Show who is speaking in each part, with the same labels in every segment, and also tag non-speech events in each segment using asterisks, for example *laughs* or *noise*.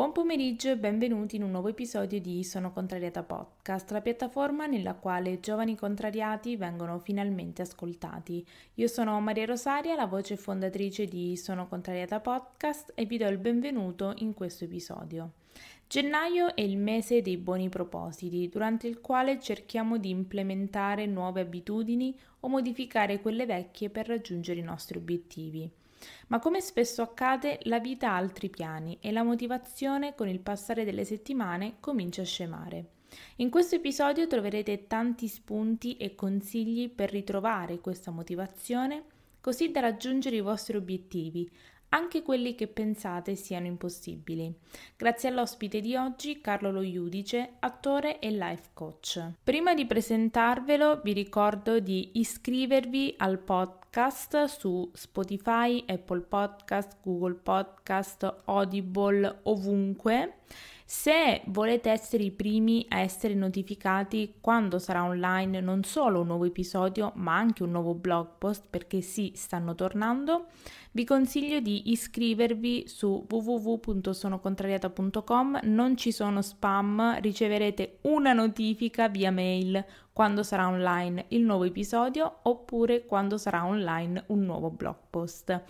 Speaker 1: Buon pomeriggio e benvenuti in un nuovo episodio di Sono Contrariata Podcast, la piattaforma nella quale giovani contrariati vengono finalmente ascoltati. Io sono Maria Rosaria, la voce fondatrice di Sono Contrariata Podcast e vi do il benvenuto in questo episodio. Gennaio è il mese dei buoni propositi, durante il quale cerchiamo di implementare nuove abitudini o modificare quelle vecchie per raggiungere i nostri obiettivi. Ma come spesso accade, la vita ha altri piani e la motivazione con il passare delle settimane comincia a scemare. In questo episodio troverete tanti spunti e consigli per ritrovare questa motivazione così da raggiungere i vostri obiettivi, anche quelli che pensate siano impossibili. Grazie all'ospite di oggi, Carlo Lo Iudice, attore e life coach. Prima di presentarvelo, vi ricordo di iscrivervi al podcast su Spotify, Apple Podcast, Google Podcast, Audible, ovunque. Se volete essere i primi a essere notificati quando sarà online non solo un nuovo episodio, ma anche un nuovo blog post, perché sì, stanno tornando, vi consiglio di iscrivervi su www.sonocontrariata.com, non ci sono spam, riceverete una notifica via mail quando sarà online il nuovo episodio oppure quando sarà online un nuovo blog post.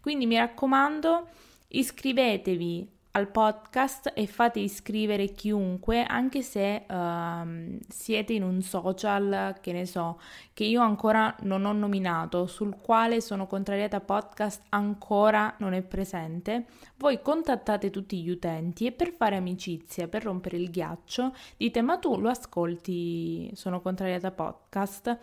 Speaker 1: Quindi mi raccomando, iscrivetevi al podcast e fate iscrivere chiunque, anche se uh, siete in un social, che ne so, che io ancora non ho nominato, sul quale sono contrariata podcast ancora non è presente, voi contattate tutti gli utenti e per fare amicizia, per rompere il ghiaccio, dite ma tu lo ascolti, sono contrariata podcast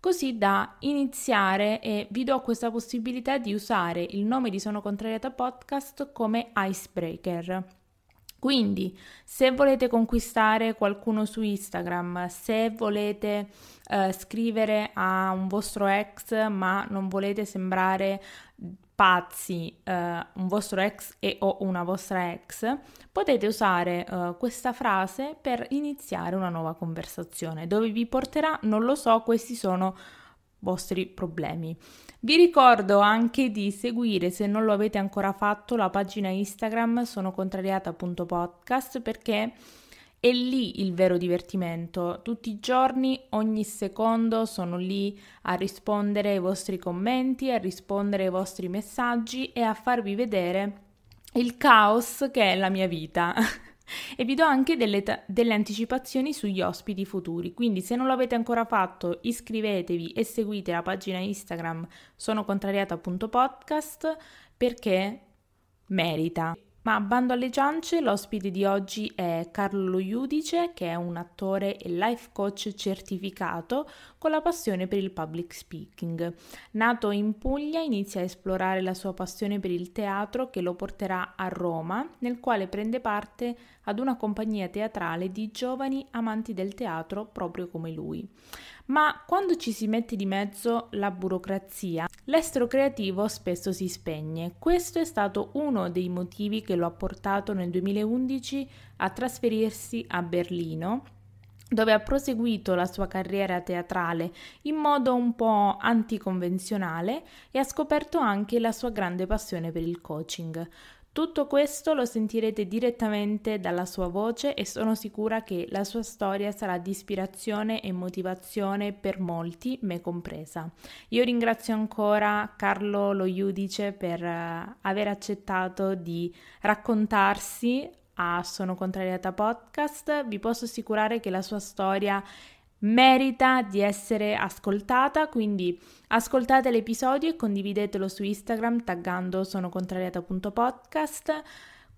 Speaker 1: così da iniziare e vi do questa possibilità di usare il nome di Sono Contrariata Podcast come icebreaker. Quindi, se volete conquistare qualcuno su Instagram, se volete eh, scrivere a un vostro ex ma non volete sembrare pazzi uh, un vostro ex e o una vostra ex, potete usare uh, questa frase per iniziare una nuova conversazione. Dove vi porterà? Non lo so, questi sono vostri problemi. Vi ricordo anche di seguire, se non lo avete ancora fatto, la pagina Instagram sono contrariata.podcast perché è lì il vero divertimento. Tutti i giorni, ogni secondo sono lì a rispondere ai vostri commenti, a rispondere ai vostri messaggi e a farvi vedere il caos che è la mia vita. *laughs* e vi do anche delle, delle, anticipazioni sugli ospiti futuri. Quindi, se non l'avete ancora fatto, iscrivetevi e seguite la pagina Instagram sono contrariata.podcast perché merita. Ma bando alle ciance, l'ospite di oggi è Carlo Iudice, che è un attore e life coach certificato con la passione per il public speaking. Nato in Puglia, inizia a esplorare la sua passione per il teatro che lo porterà a Roma, nel quale prende parte ad una compagnia teatrale di giovani amanti del teatro proprio come lui. Ma quando ci si mette di mezzo la burocrazia, l'estero creativo spesso si spegne. Questo è stato uno dei motivi che lo ha portato nel 2011 a trasferirsi a Berlino dove ha proseguito la sua carriera teatrale in modo un po' anticonvenzionale e ha scoperto anche la sua grande passione per il coaching. Tutto questo lo sentirete direttamente dalla sua voce e sono sicura che la sua storia sarà di ispirazione e motivazione per molti, me compresa. Io ringrazio ancora Carlo Lo Iudice per uh, aver accettato di raccontarsi a Sono Contrariata Podcast. Vi posso assicurare che la sua storia merita di essere ascoltata, quindi ascoltate l'episodio e condividetelo su Instagram taggando sonocontrariata.podcast.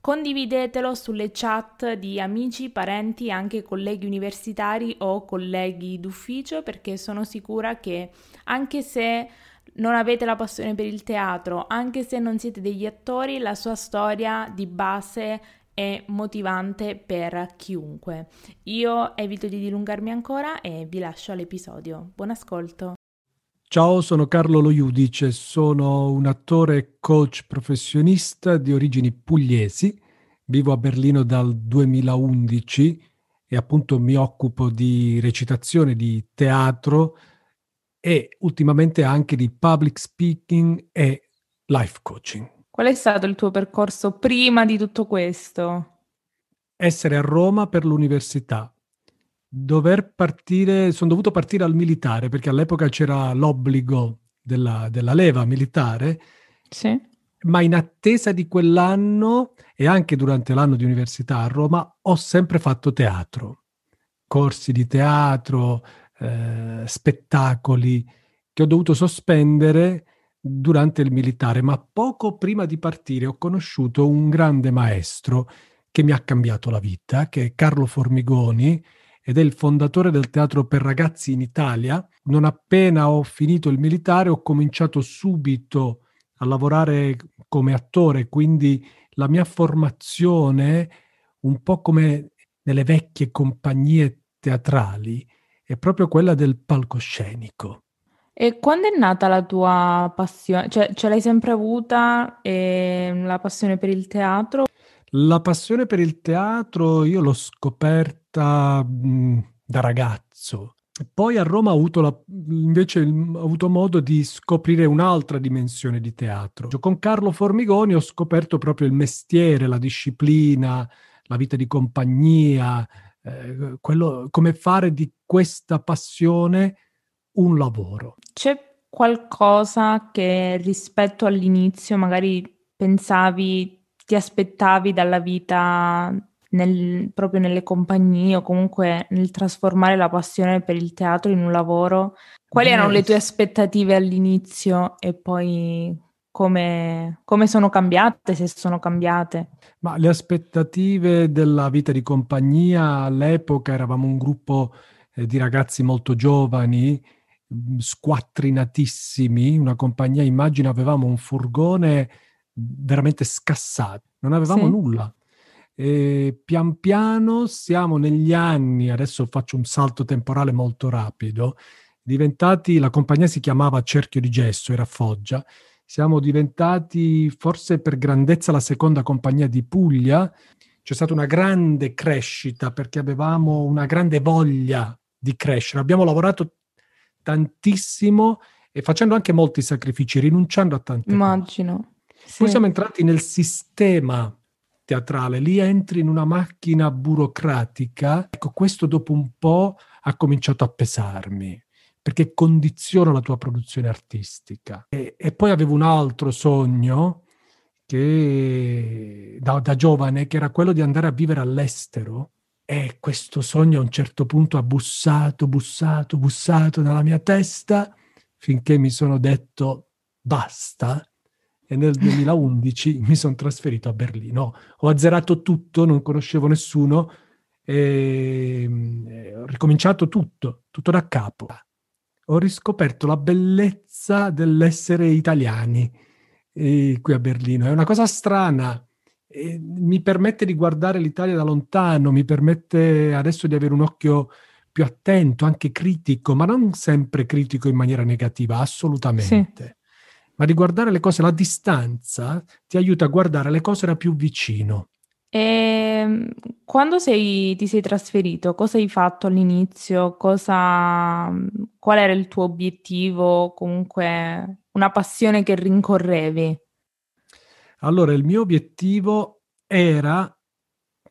Speaker 1: Condividetelo sulle chat di amici, parenti, anche colleghi universitari o colleghi d'ufficio perché sono sicura che anche se non avete la passione per il teatro, anche se non siete degli attori, la sua storia di base è motivante per chiunque. Io evito di dilungarmi ancora e vi lascio all'episodio. Buon ascolto.
Speaker 2: Ciao, sono Carlo Lo Iudice, sono un attore e coach professionista di origini pugliesi, vivo a Berlino dal 2011 e appunto mi occupo di recitazione, di teatro e ultimamente anche di public speaking e life coaching.
Speaker 1: Qual è stato il tuo percorso prima di tutto questo?
Speaker 2: essere a Roma per l'università, dover partire, sono dovuto partire al militare perché all'epoca c'era l'obbligo della, della leva militare.
Speaker 1: Sì.
Speaker 2: Ma in attesa di quell'anno e anche durante l'anno di università a Roma ho sempre fatto teatro, corsi di teatro, eh, spettacoli che ho dovuto sospendere durante il militare, ma poco prima di partire ho conosciuto un grande maestro che mi ha cambiato la vita, che è Carlo Formigoni, ed è il fondatore del teatro per ragazzi in Italia. Non appena ho finito il militare ho cominciato subito a lavorare come attore, quindi la mia formazione, un po' come nelle vecchie compagnie teatrali, è proprio quella del palcoscenico.
Speaker 1: E quando è nata la tua passione? Cioè, ce l'hai sempre avuta eh, la passione per il teatro?
Speaker 2: La passione per il teatro io l'ho scoperta mh, da ragazzo. Poi a Roma ho avuto la, invece ho avuto modo di scoprire un'altra dimensione di teatro. Con Carlo Formigoni ho scoperto proprio il mestiere, la disciplina, la vita di compagnia, eh, quello, come fare di questa passione un lavoro.
Speaker 1: C'è qualcosa che rispetto all'inizio magari pensavi ti aspettavi dalla vita nel, proprio nelle compagnie o comunque nel trasformare la passione per il teatro in un lavoro? Quali erano le tue aspettative all'inizio e poi come, come, sono cambiate, se sono cambiate?
Speaker 2: Ma le aspettative della vita di compagnia all'epoca eravamo un gruppo eh, di ragazzi molto giovani, squattrinatissimi, una compagnia, immagino avevamo un furgone veramente scassati, non avevamo sì. nulla. E pian piano siamo negli anni, adesso faccio un salto temporale molto rapido, diventati, la compagnia si chiamava Cerchio di Gesso, era Foggia, siamo diventati forse per grandezza la seconda compagnia di Puglia, c'è stata una grande crescita perché avevamo una grande voglia di crescere, abbiamo lavorato tantissimo e facendo anche molti sacrifici, rinunciando a tante
Speaker 1: Immagino.
Speaker 2: cose. Sì. Poi siamo entrati nel sistema teatrale, lì entri in una macchina burocratica. Ecco, questo dopo un po' ha cominciato a pesarmi perché condiziona la tua produzione artistica. E, e poi avevo un altro sogno che, da, da, giovane, che era quello di andare a vivere all'estero. E questo sogno a un certo punto ha bussato, bussato, bussato nella mia testa finché mi sono detto basta e nel 2011 *laughs* mi sono trasferito a Berlino. Ho azzerato tutto, non conoscevo nessuno e, e ho ricominciato tutto, tutto da capo. Ho riscoperto la bellezza dell'essere italiani eh, qui a Berlino. È una cosa strana. E mi permette di guardare l'Italia da lontano, mi permette adesso di avere un occhio più attento, anche critico, ma non sempre critico in maniera negativa, assolutamente. Sì ma di guardare le cose, la distanza ti aiuta a guardare le cose da più vicino.
Speaker 1: E ehm, quando sei, ti sei trasferito, cosa hai fatto all'inizio? Cosa, qual era il tuo obiettivo? Comunque una passione che rincorrevi?
Speaker 2: Allora, il mio obiettivo era,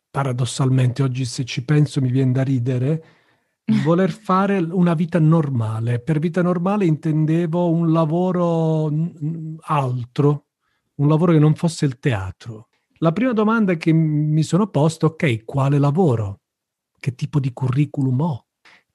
Speaker 2: paradossalmente, oggi se ci penso mi viene da ridere, *laughs* voler fare una vita normale. Per vita normale intendevo un lavoro altro, un lavoro che non fosse il teatro. La prima domanda che mi sono posto, ok, quale lavoro? Che tipo di curriculum ho?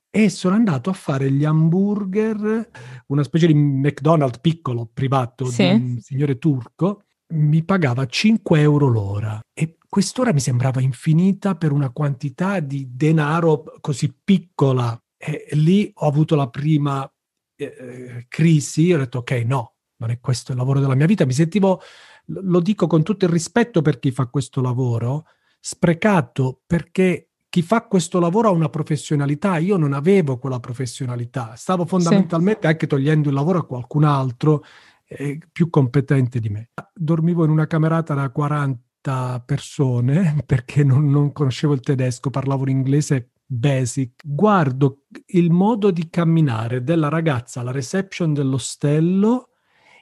Speaker 2: E sono andato a fare gli hamburger, una specie di McDonald's piccolo, privato, sì. di un signore turco, mi pagava 5 euro l'ora e quest'ora mi sembrava infinita per una quantità di denaro così piccola. E lì ho avuto la prima eh, crisi, ho detto ok, no, non è questo il lavoro della mia vita. Mi sentivo, lo dico con tutto il rispetto per chi fa questo lavoro, sprecato perché chi fa questo lavoro ha una professionalità, io non avevo quella professionalità, stavo fondamentalmente sì. anche togliendo il lavoro a qualcun altro eh, più competente di me. Dormivo in una camerata da 40 persone *laughs* perché non, non conoscevo il tedesco, parlavo l'inglese basic. Guardo il modo di camminare della ragazza alla reception dell'ostello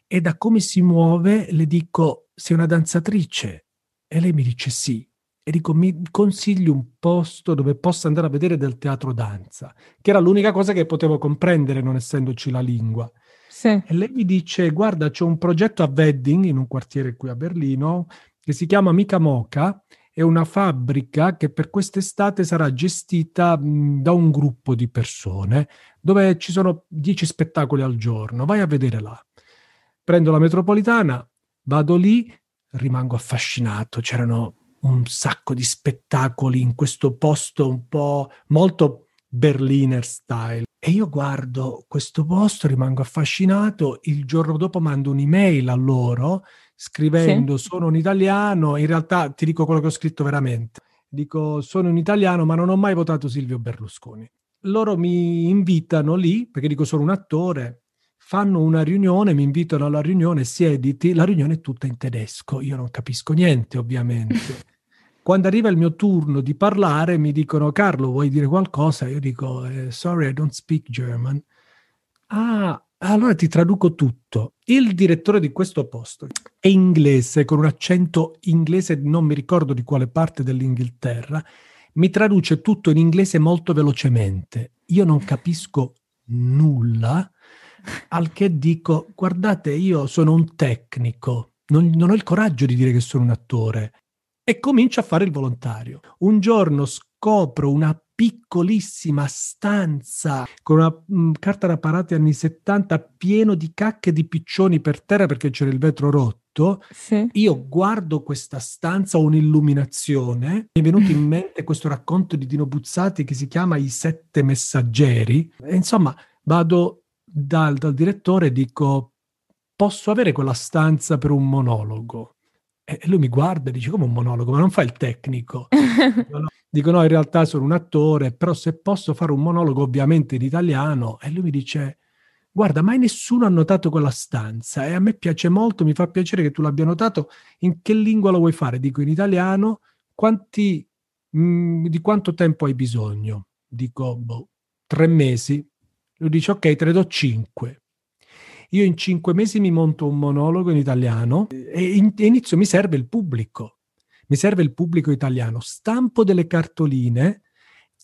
Speaker 2: e da come si muove le dico sei una danzatrice? E lei mi dice sì. e dico mi consigli un posto dove possa andare a vedere del teatro danza, che era l'unica cosa che potevo comprendere non essendoci la lingua. Sì. E lei mi dice guarda c'è un progetto a Wedding in un quartiere qui a Berlino che si chiama Mica Moca, è una fabbrica che per quest'estate sarà gestita mh, da un gruppo di persone dove ci sono dieci spettacoli al giorno, vai a vedere là. Prendo la metropolitana, vado lì, rimango affascinato, c'erano un sacco di spettacoli in questo posto un po' molto Berliner style. E io guardo questo posto, rimango affascinato, il giorno dopo mando un'email a loro scrivendo sì. sono un italiano, in realtà ti dico quello che ho scritto veramente. Dico sono un italiano ma non ho mai votato Silvio Berlusconi. Loro mi invitano lì, perché dico sono un attore, fanno una riunione, mi invitano alla riunione, siediti, la riunione è tutta in tedesco, io non capisco niente ovviamente. *laughs* Quando arriva il mio turno di parlare, mi dicono Carlo, vuoi dire qualcosa? Io dico eh, sorry, I don't speak German. Ah, allora ti traduco tutto. Il direttore di questo posto è inglese, con un accento inglese, non mi ricordo di quale parte dell'Inghilterra, mi traduce tutto in inglese molto velocemente. Io non capisco nulla, al che dico, guardate, io sono un tecnico, non, non ho il coraggio di dire che sono un attore e comincio a fare il volontario. Un giorno scopro una piccolissima stanza con una mh, mm, carta da parati anni 70 pieno di cacche di piccioni per terra perché c'era il vetro rotto. Sì. Io guardo questa stanza, ho un'illuminazione. Mi è venuto in *laughs* mente questo racconto di Dino Buzzati che si chiama I sette messaggeri. E insomma, vado dal, dal direttore e dico: Posso avere quella stanza per un monologo? E lui mi guarda e dice come un monologo, ma non fa il tecnico. *laughs* Dico no, dico no, in realtà sono un attore, però se posso fare un monologo ovviamente in italiano. E lui mi dice, guarda, mai nessuno ha notato quella stanza e a me piace molto, mi fa piacere che tu l'abbia notato. In che lingua lo vuoi fare? Dico in italiano. Quanti, mh, mm, di quanto tempo hai bisogno? Dico, boh, tre mesi. Lui dice, ok, te ne do cinque. Io in cinque mesi mi monto un monologo in italiano e, in, e inizio, mi serve il pubblico, mi serve il pubblico italiano, stampo delle cartoline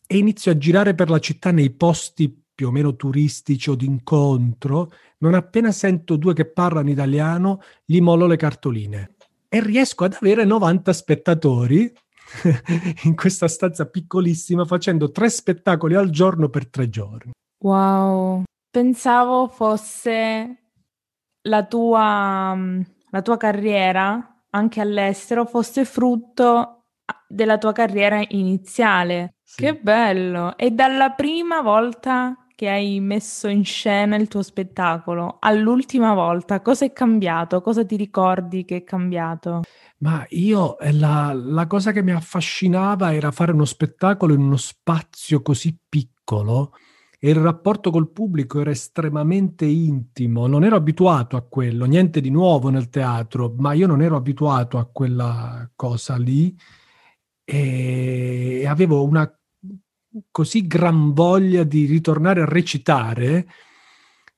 Speaker 2: e inizio a girare per la città nei posti più o meno turistici o d'incontro, non appena sento due che parlano italiano, gli mollo le cartoline. E riesco ad avere 90 spettatori *laughs* in questa stanza piccolissima facendo tre spettacoli al giorno per tre giorni.
Speaker 1: Wow, pensavo fosse la tua, mm, la tua carriera anche all'estero fosse frutto ah, della tua carriera iniziale. Sì. Che bello! E dalla prima volta che hai messo in scena il tuo spettacolo all'ultima volta, cosa è cambiato? Cosa ti ricordi che è cambiato?
Speaker 2: Ma io, eh, la, la cosa che mi affascinava era fare uno spettacolo in uno spazio così piccolo e il rapporto col pubblico era estremamente intimo, non ero abituato a quello, niente di nuovo nel teatro, ma io non ero abituato a quella cosa lì e avevo una così gran voglia di ritornare a recitare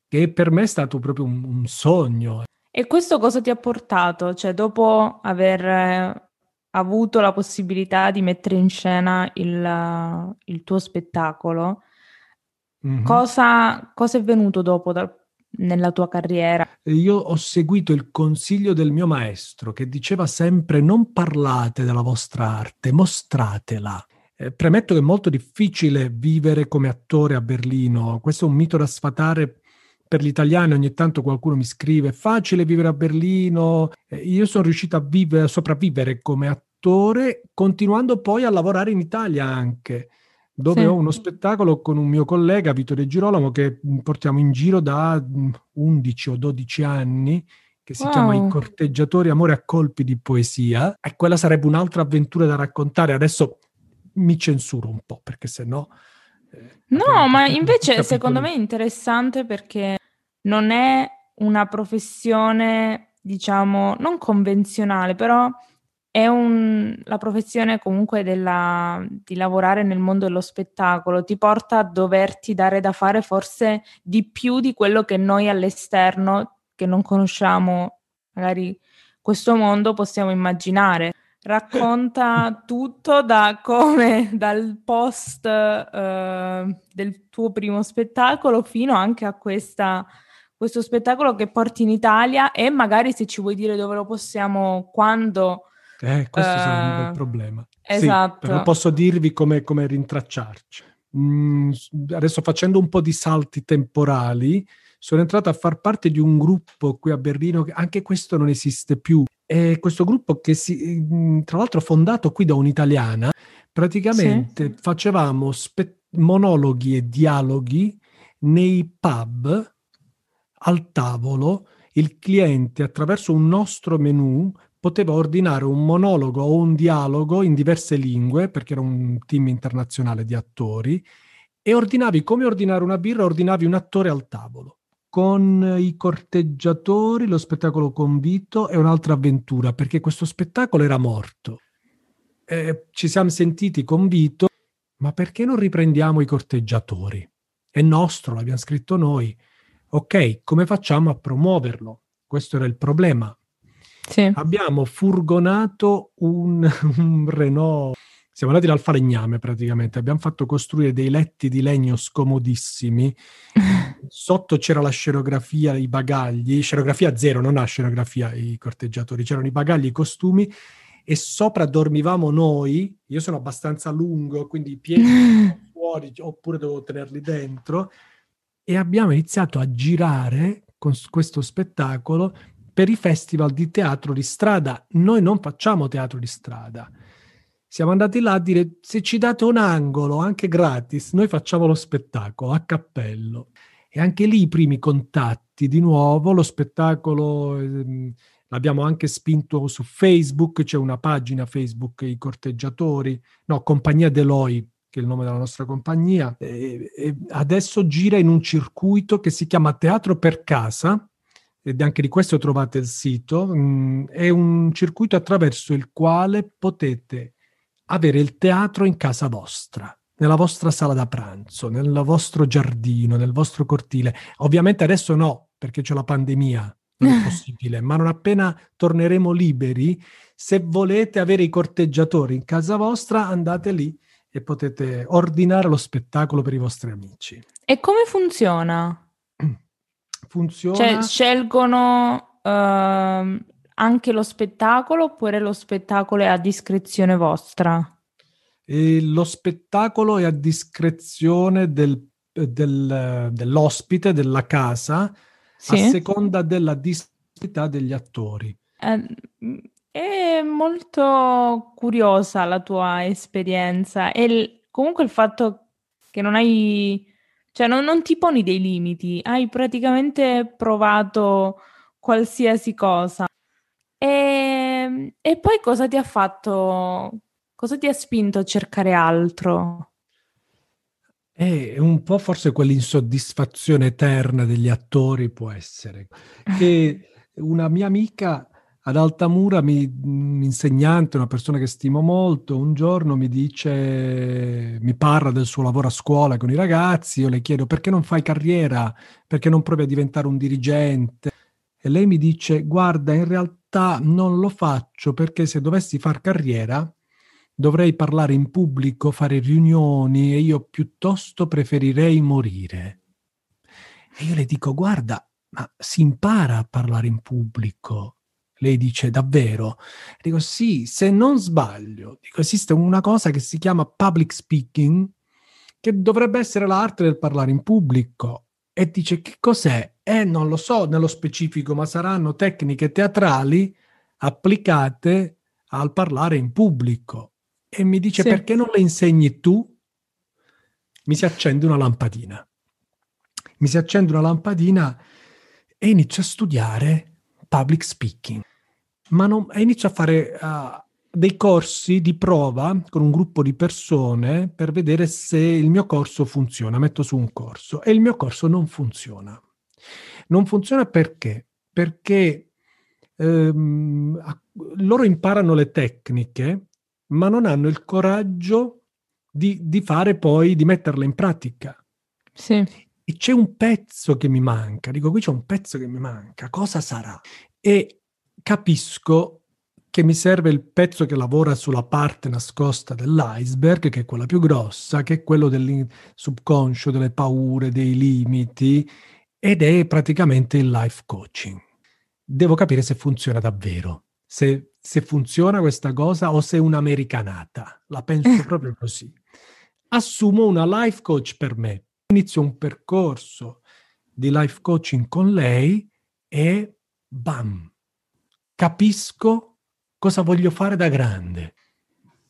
Speaker 2: che per me è stato proprio un, un sogno.
Speaker 1: E questo cosa ti ha portato? Cioè, dopo aver eh, avuto la possibilità di mettere in scena il, il tuo spettacolo, Mm-hmm. Cosa, cosa, è venuto dopo da, nella tua carriera?
Speaker 2: Io ho seguito il consiglio del mio maestro che diceva sempre non parlate della vostra arte, mostratela. Eh, premetto che è molto difficile vivere come attore a Berlino, questo è un mito da sfatare per gli italiani, ogni tanto qualcuno mi scrive è facile vivere a Berlino, eh, io sono riuscito a, vivere, a sopravvivere come attore continuando poi a lavorare in Italia anche dove sì. ho uno spettacolo con un mio collega, Vittorio Girolamo, che portiamo in giro da 11 mm, o 12 anni, che si wow. chiama I corteggiatori amore a colpi di poesia. E quella sarebbe un'altra avventura da raccontare. Adesso mi censuro un po', perché se no...
Speaker 1: Eh, no, ma invece secondo me è interessante perché non è una professione, diciamo, non convenzionale, però è un, la professione comunque della, di lavorare nel mondo dello spettacolo ti porta a doverti dare da fare forse di più di quello che noi all'esterno, che non conosciamo magari questo mondo, possiamo immaginare. Racconta *laughs* tutto da come dal post uh, del tuo primo spettacolo fino anche a questa, questo spettacolo che porti in Italia e magari se ci vuoi dire dove lo possiamo, quando.
Speaker 2: Eh, questo uh, un bel eh, problema.
Speaker 1: Esatto.
Speaker 2: Sì, però posso dirvi come, come rintracciarci. Mm, adesso facendo un po' di salti temporali, sono entrato a far parte di un gruppo qui a Berlino, che anche questo non esiste più. È questo gruppo che si, mm, tra l'altro fondato qui da un'italiana, praticamente sì. facevamo spe- monologhi e dialoghi nei pub al tavolo. Il cliente attraverso un nostro menu poteva ordinare un monologo o un dialogo in diverse lingue, perché era un team internazionale di attori, e ordinavi come ordinare una birra, ordinavi un attore al tavolo con i corteggiatori, lo spettacolo con Vito è un'altra avventura, perché questo spettacolo era morto. Eh, ci siamo sentiti con Vito, ma perché non riprendiamo i corteggiatori? È nostro, l'abbiamo scritto noi. Ok, come facciamo a promuoverlo? Questo era il problema.
Speaker 1: Sì.
Speaker 2: Abbiamo furgonato un, *laughs* un Renault. Siamo andati dal falegname praticamente, abbiamo fatto costruire dei letti di legno scomodissimi, *laughs* sotto c'era la scenografia, i bagagli, scenografia zero, non ha scenografia i corteggiatori, c'erano i bagagli, i costumi. E sopra dormivamo noi, io sono abbastanza lungo, quindi i piedi *laughs* fuori oppure dovevo tenerli dentro. E abbiamo iniziato a girare con questo spettacolo per i festival di teatro di strada. Noi non facciamo teatro di strada siamo andati là a dire se ci date un angolo anche gratis, noi facciamo lo spettacolo a cappello. E anche lì i primi contatti, di nuovo lo spettacolo ehm, l'abbiamo anche spinto su Facebook, c'è una pagina Facebook, i corteggiatori, no, Compagnia Deloi, che è il nome della nostra compagnia, e, e adesso gira in un circuito che si chiama Teatro per Casa, ed anche di questo trovate il sito, mm, è un circuito attraverso il quale potete avere il teatro in casa vostra, nella vostra sala da pranzo, nel vostro giardino, nel vostro cortile. Ovviamente adesso no, perché c'è la pandemia, non è *laughs* possibile, ma non appena torneremo liberi, se volete avere i corteggiatori in casa vostra, andate lì e potete ordinare lo spettacolo per i vostri amici.
Speaker 1: E come funziona?
Speaker 2: Funziona...
Speaker 1: Cioè, scelgono uh, anche lo spettacolo oppure lo spettacolo è a discrezione vostra?
Speaker 2: E lo spettacolo è a discrezione del, del, dell'ospite, della casa, sì. a seconda della disponibilità degli attori.
Speaker 1: Eh, è molto curiosa la tua esperienza e il, comunque il fatto che non hai, cioè non, non ti poni dei limiti, hai praticamente provato qualsiasi cosa. E, ehm, e poi cosa ti ha fatto, cosa ti ha spinto a cercare altro?
Speaker 2: È un po' forse quell'insoddisfazione eterna degli attori può essere. Che *laughs* una mia amica ad Altamura, mi, un insegnante, una persona che stimo molto, un giorno mi dice, mi parla del suo lavoro a scuola con i ragazzi, io le chiedo perché non fai carriera, perché non provi a diventare un dirigente? E lei mi dice, guarda, in realtà non lo faccio perché se dovessi far carriera dovrei parlare in pubblico, fare riunioni e io piuttosto preferirei morire. E io le dico, guarda, ma si impara a parlare in pubblico. Lei dice, davvero? Dico, sì, se non sbaglio. Dico, esiste una cosa che si chiama public speaking, che dovrebbe essere l'arte del parlare in pubblico. E dice, che cos'è? Eh, non lo so nello specifico, ma saranno tecniche teatrali applicate al parlare in pubblico. E mi dice, sì. perché non le insegni tu? Mi si accende una lampadina. Mi si accende una lampadina e inizio a studiare public speaking. Ma non, inizio a fare uh, dei corsi di prova con un gruppo di persone per vedere se il mio corso funziona. Metto su un corso e il mio corso non funziona. Non funziona perché? Perché ehm, loro imparano le tecniche, ma non hanno il coraggio di, di fare poi, di metterle in pratica.
Speaker 1: Sì.
Speaker 2: E c'è un pezzo che mi manca, dico qui c'è un pezzo che mi manca, cosa sarà? E capisco che mi serve il pezzo che lavora sulla parte nascosta dell'iceberg, che è quella più grossa, che è quello del subconscio, delle paure, dei limiti, ed è praticamente il life coaching. Devo capire se funziona davvero, se, se funziona questa cosa o se è un'americanata. La penso proprio così. Assumo una life coach per me, inizio un percorso di life coaching con lei e bam, capisco cosa voglio fare da grande.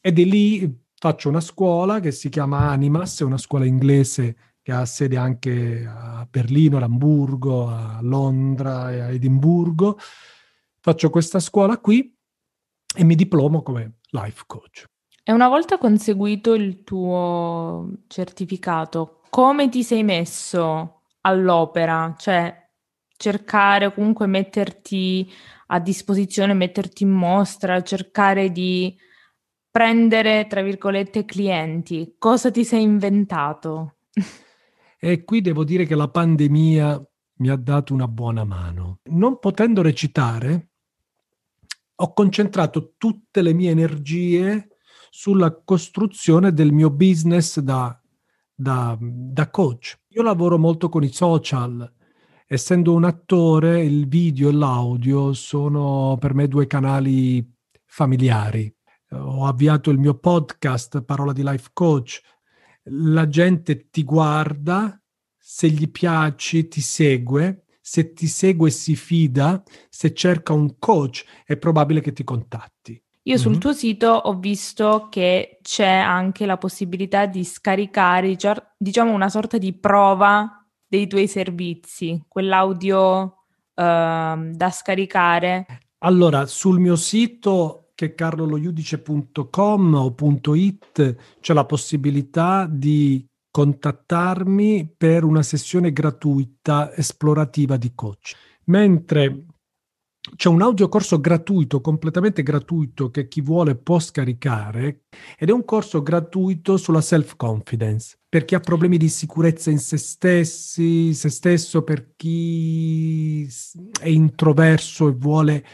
Speaker 2: E di lì faccio una scuola che si chiama Animas, è una scuola inglese che ha sede anche a Berlino, ad Amburgo, a Londra e a Edimburgo. Faccio questa scuola qui e mi diplomo come life coach.
Speaker 1: E una volta conseguito il tuo certificato, come ti sei messo all'opera? Cioè, cercare comunque metterti a disposizione, metterti in mostra, cercare di prendere, tra virgolette, clienti. Cosa ti sei inventato?
Speaker 2: E qui devo dire che la pandemia mi ha dato una buona mano. Non potendo recitare, ho concentrato tutte le mie energie sulla costruzione del mio business da, da, da coach. Io lavoro molto con i social, essendo un attore, il video e l'audio sono per me due canali familiari. Ho avviato il mio podcast, Parola di Life Coach. La gente ti guarda, se gli piaci ti segue, se ti segue si fida, se cerca un coach è probabile che ti contatti.
Speaker 1: Io sul mm-hmm. tuo sito ho visto che c'è anche la possibilità di scaricare, diciamo, una sorta di prova dei tuoi servizi, quell'audio uh, da scaricare?
Speaker 2: Allora, sul mio sito che carloloiudice.com o .it c'è la possibilità di contattarmi per una sessione gratuita esplorativa di coach. Mentre c'è un audiocorso gratuito, completamente gratuito, che chi vuole può scaricare ed è un corso gratuito sulla self-confidence, per chi ha problemi di sicurezza in se stessi, se stesso, per chi è introverso e vuole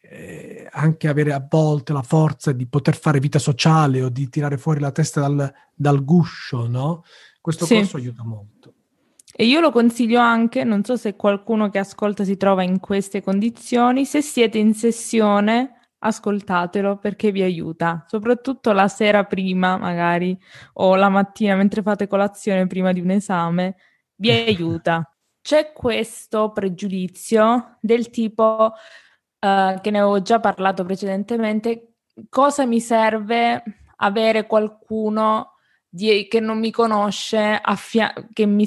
Speaker 2: eh, anche avere a volte la forza di poter fare vita sociale o di tirare fuori la testa dal, dal guscio, no? Questo sì. corso aiuta molto.
Speaker 1: E io lo consiglio anche, non so se qualcuno che ascolta si trova in queste condizioni, se siete in sessione, ascoltatelo perché vi aiuta, soprattutto la sera prima magari o la mattina mentre fate colazione prima di un esame, vi aiuta. *laughs* C'è questo pregiudizio del tipo uh, che ne avevo già parlato precedentemente, cosa mi serve avere qualcuno di, che non mi conosce, affia- che mi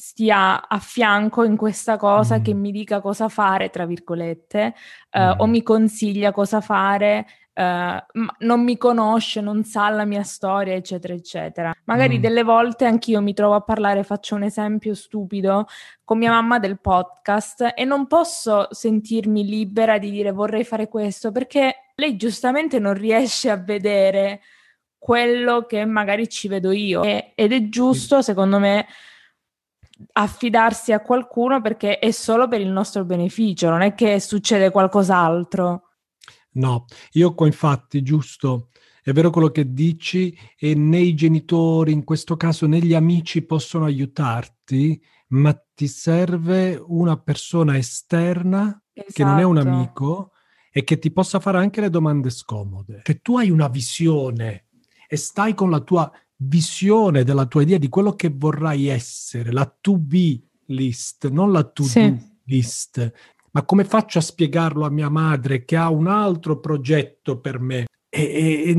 Speaker 1: stia a fianco in questa cosa, mm. che mi dica cosa fare, tra virgolette, uh, mm. o mi consiglia cosa fare, uh, non mi conosce, non sa la mia storia, eccetera, eccetera. Magari mm. delle volte anch'io mi trovo a parlare, faccio un esempio stupido, con mia mamma del podcast e non posso sentirmi libera di dire vorrei fare questo, perché lei giustamente non riesce a vedere quello che magari ci vedo io e, ed è giusto, secondo me, affidarsi a qualcuno perché è solo per il nostro beneficio, non è che succede qualcos'altro.
Speaker 2: No, io qua infatti, giusto, è vero quello che dici e né i genitori, in questo caso né gli amici possono aiutarti, ma ti serve una persona esterna esatto. che non è un esatto. amico e che ti possa fare anche le domande scomode. Che tu hai una visione e stai con la tua visione della tua idea di quello che vorrai essere, la to be list, non la to sì. do list. Ma come faccio a spiegarlo a mia madre che ha un altro progetto per me? È, è,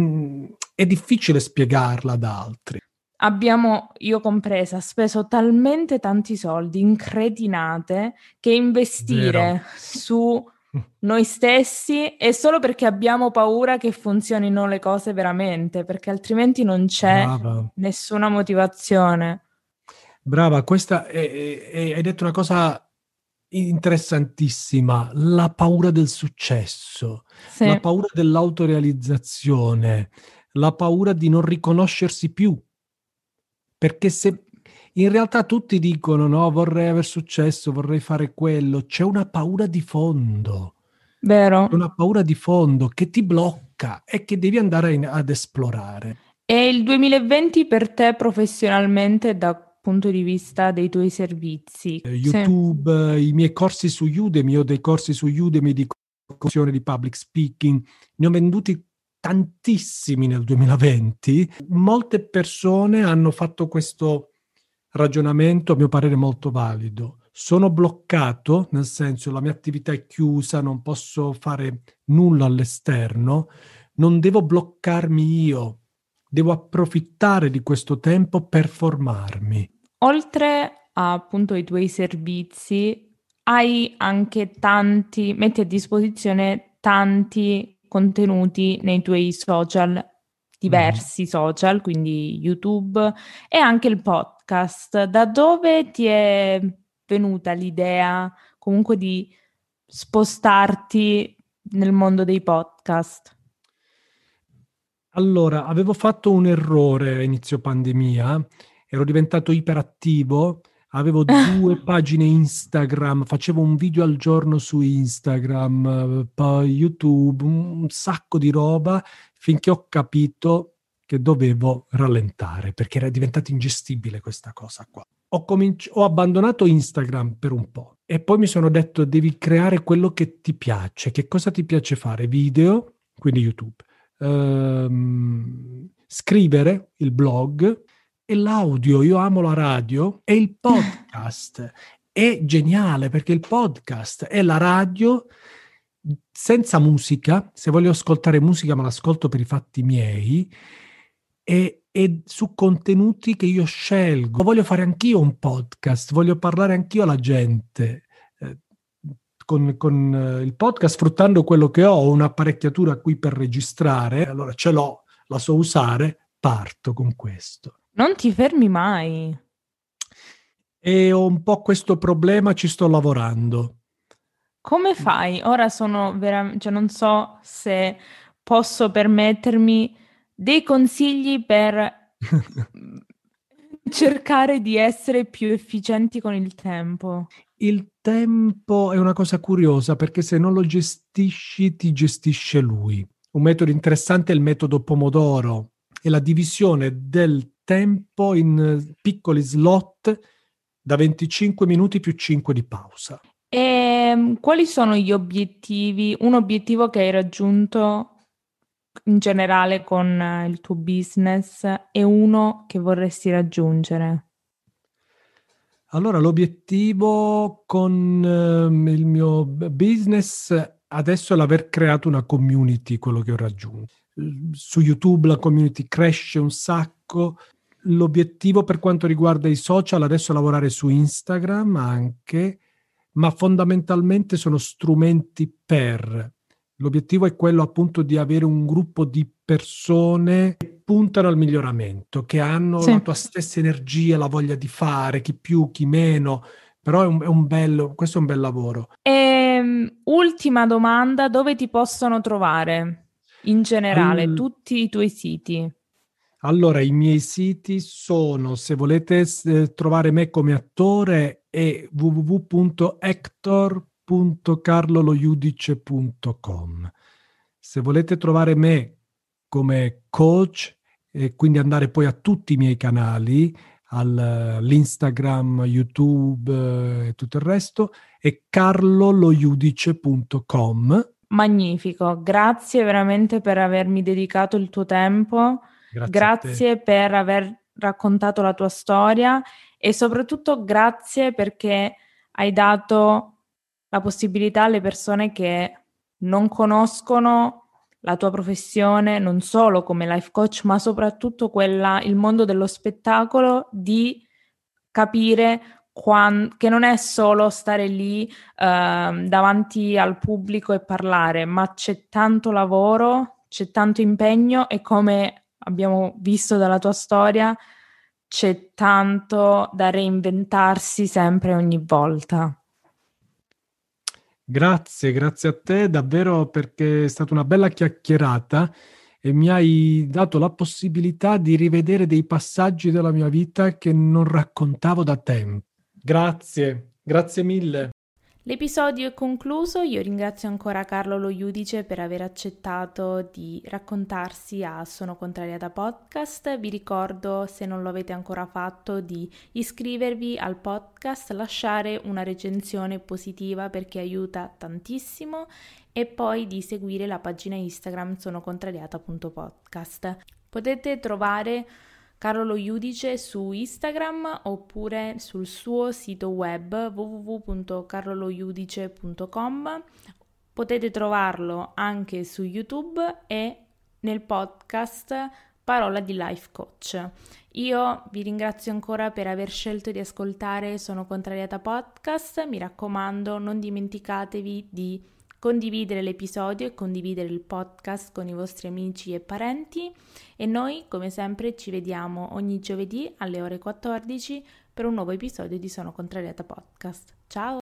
Speaker 2: è difficile spiegarla ad altri.
Speaker 1: Abbiamo, io compresa, speso talmente tanti soldi in cretinate che investire Vero. su noi stessi e solo perché abbiamo paura che funzionino le cose veramente, perché altrimenti non c'è Brava. nessuna motivazione.
Speaker 2: Brava, questa è, è, hai detto una cosa interessantissima, la paura del successo, sì. la paura dell'autorealizzazione, la paura di non riconoscersi più. Perché se in realtà tutti dicono no, vorrei aver successo, vorrei fare quello, c'è una paura di fondo.
Speaker 1: Vero.
Speaker 2: Una paura di fondo che ti blocca e che devi andare in, ad esplorare.
Speaker 1: E il 2020 per te professionalmente da punto di vista dei tuoi servizi?
Speaker 2: Eh, YouTube, sì. i miei corsi su Udemy, ho dei corsi su Udemy di corsione di public speaking, ne ho venduti tantissimi nel 2020. Molte persone hanno fatto questo ragionamento, a mio parere molto valido. Sono bloccato, nel senso la mia attività è chiusa, non posso fare nulla all'esterno, non devo bloccarmi io, devo approfittare di questo tempo per formarmi.
Speaker 1: Oltre appunto ai tuoi servizi, hai anche tanti, metti a disposizione tanti contenuti nei tuoi social, diversi mm. social, quindi YouTube e anche il podcast. Da dove ti è venuta l'idea comunque di spostarti nel mondo dei podcast?
Speaker 2: Allora, avevo fatto un errore a inizio pandemia, ero diventato iperattivo, avevo *laughs* due pagine Instagram, facevo un video al giorno su Instagram, poi YouTube, un sacco di roba, finché ho capito che dovevo rallentare, perché era diventata ingestibile questa cosa qua. Ho, cominci- ho abbandonato Instagram per un po' e poi mi sono detto devi creare quello che ti piace. Che cosa ti piace fare? Video, quindi YouTube ehm, scrivere il blog e l'audio. Io amo la radio e il podcast. *laughs* è geniale perché il podcast è la radio senza musica. Se voglio ascoltare musica, me l'ascolto per i fatti miei. E, e, su contenuti che io scelgo. Voglio fare anch'io un podcast, voglio parlare anch'io alla gente con, con eh, il podcast sfruttando quello che ho, un'apparecchiatura qui per registrare, allora ce l'ho, la so usare, parto con questo.
Speaker 1: Non ti fermi mai.
Speaker 2: E ho un po' questo problema, ci sto lavorando.
Speaker 1: Come fai? Ora sono veramente, cioè non so se posso permettermi dei consigli per *laughs* cercare di essere più efficienti con il tempo.
Speaker 2: Il tempo è una cosa curiosa perché se non lo gestisci ti gestisce lui. Un metodo interessante è il metodo Pomodoro e la divisione del tempo in piccoli slot da 25 minuti più 5 di pausa.
Speaker 1: E ehm, quali sono gli obiettivi? Un obiettivo che hai raggiunto in generale con il tuo business e uno che vorresti raggiungere?
Speaker 2: Allora, l'obiettivo con ehm, il mio business adesso è l'aver creato una community, quello che ho raggiunto. Su YouTube la community cresce un sacco. L'obiettivo per quanto riguarda i social adesso è lavorare su Instagram anche, ma fondamentalmente sono strumenti per. L'obiettivo è quello appunto di avere un gruppo di persone che puntano al miglioramento, che hanno sì. la tua stessa energia, la voglia di fare, chi più, chi meno, però è un, è un bello, questo è un bel lavoro.
Speaker 1: E, ehm, ultima domanda, dove ti possono trovare in generale All... tutti i tuoi siti?
Speaker 2: Allora, i miei siti sono, se volete eh, trovare me come attore, è www.hector.carloloiudice.com. Se volete trovare me come coach e quindi andare poi a tutti i miei canali, all'Instagram, YouTube eh, e tutto il resto, e carloloiudice.com.
Speaker 1: Magnifico, grazie veramente per avermi dedicato il tuo tempo, grazie, grazie per aver raccontato la tua storia e soprattutto grazie perché hai dato la possibilità alle persone che non conoscono la tua professione non solo come life coach, ma soprattutto quella, il mondo dello spettacolo, di capire quan- che non è solo stare lì uh, davanti al pubblico e parlare, ma c'è tanto lavoro, c'è tanto impegno e come abbiamo visto dalla tua storia, c'è tanto da reinventarsi sempre ogni volta.
Speaker 2: Grazie, grazie a te davvero perché è stata una bella chiacchierata e mi hai dato la possibilità di rivedere dei passaggi della mia vita che non raccontavo da tempo. Grazie, grazie mille.
Speaker 1: L'episodio è concluso, io ringrazio ancora Carlo Lo Iudice per aver accettato di raccontarsi a Sono Contrariata Podcast. Vi ricordo, se non lo avete ancora fatto, di iscrivervi al podcast, lasciare una recensione positiva perché aiuta tantissimo e poi di seguire la pagina Instagram sonocontrariata.podcast. Potete trovare Carlo Lo Iudice su Instagram oppure sul suo sito web www.carloloiudice.com. Potete trovarlo anche su YouTube e nel podcast Parola di Life Coach. Io vi ringrazio ancora per aver scelto di ascoltare Sono Contrariata Podcast. Mi raccomando, non dimenticatevi di condividere l'episodio e condividere il podcast con i vostri amici e parenti e noi come sempre ci vediamo ogni giovedì alle ore 14 per un nuovo episodio di Sono Contrariata Podcast. Ciao!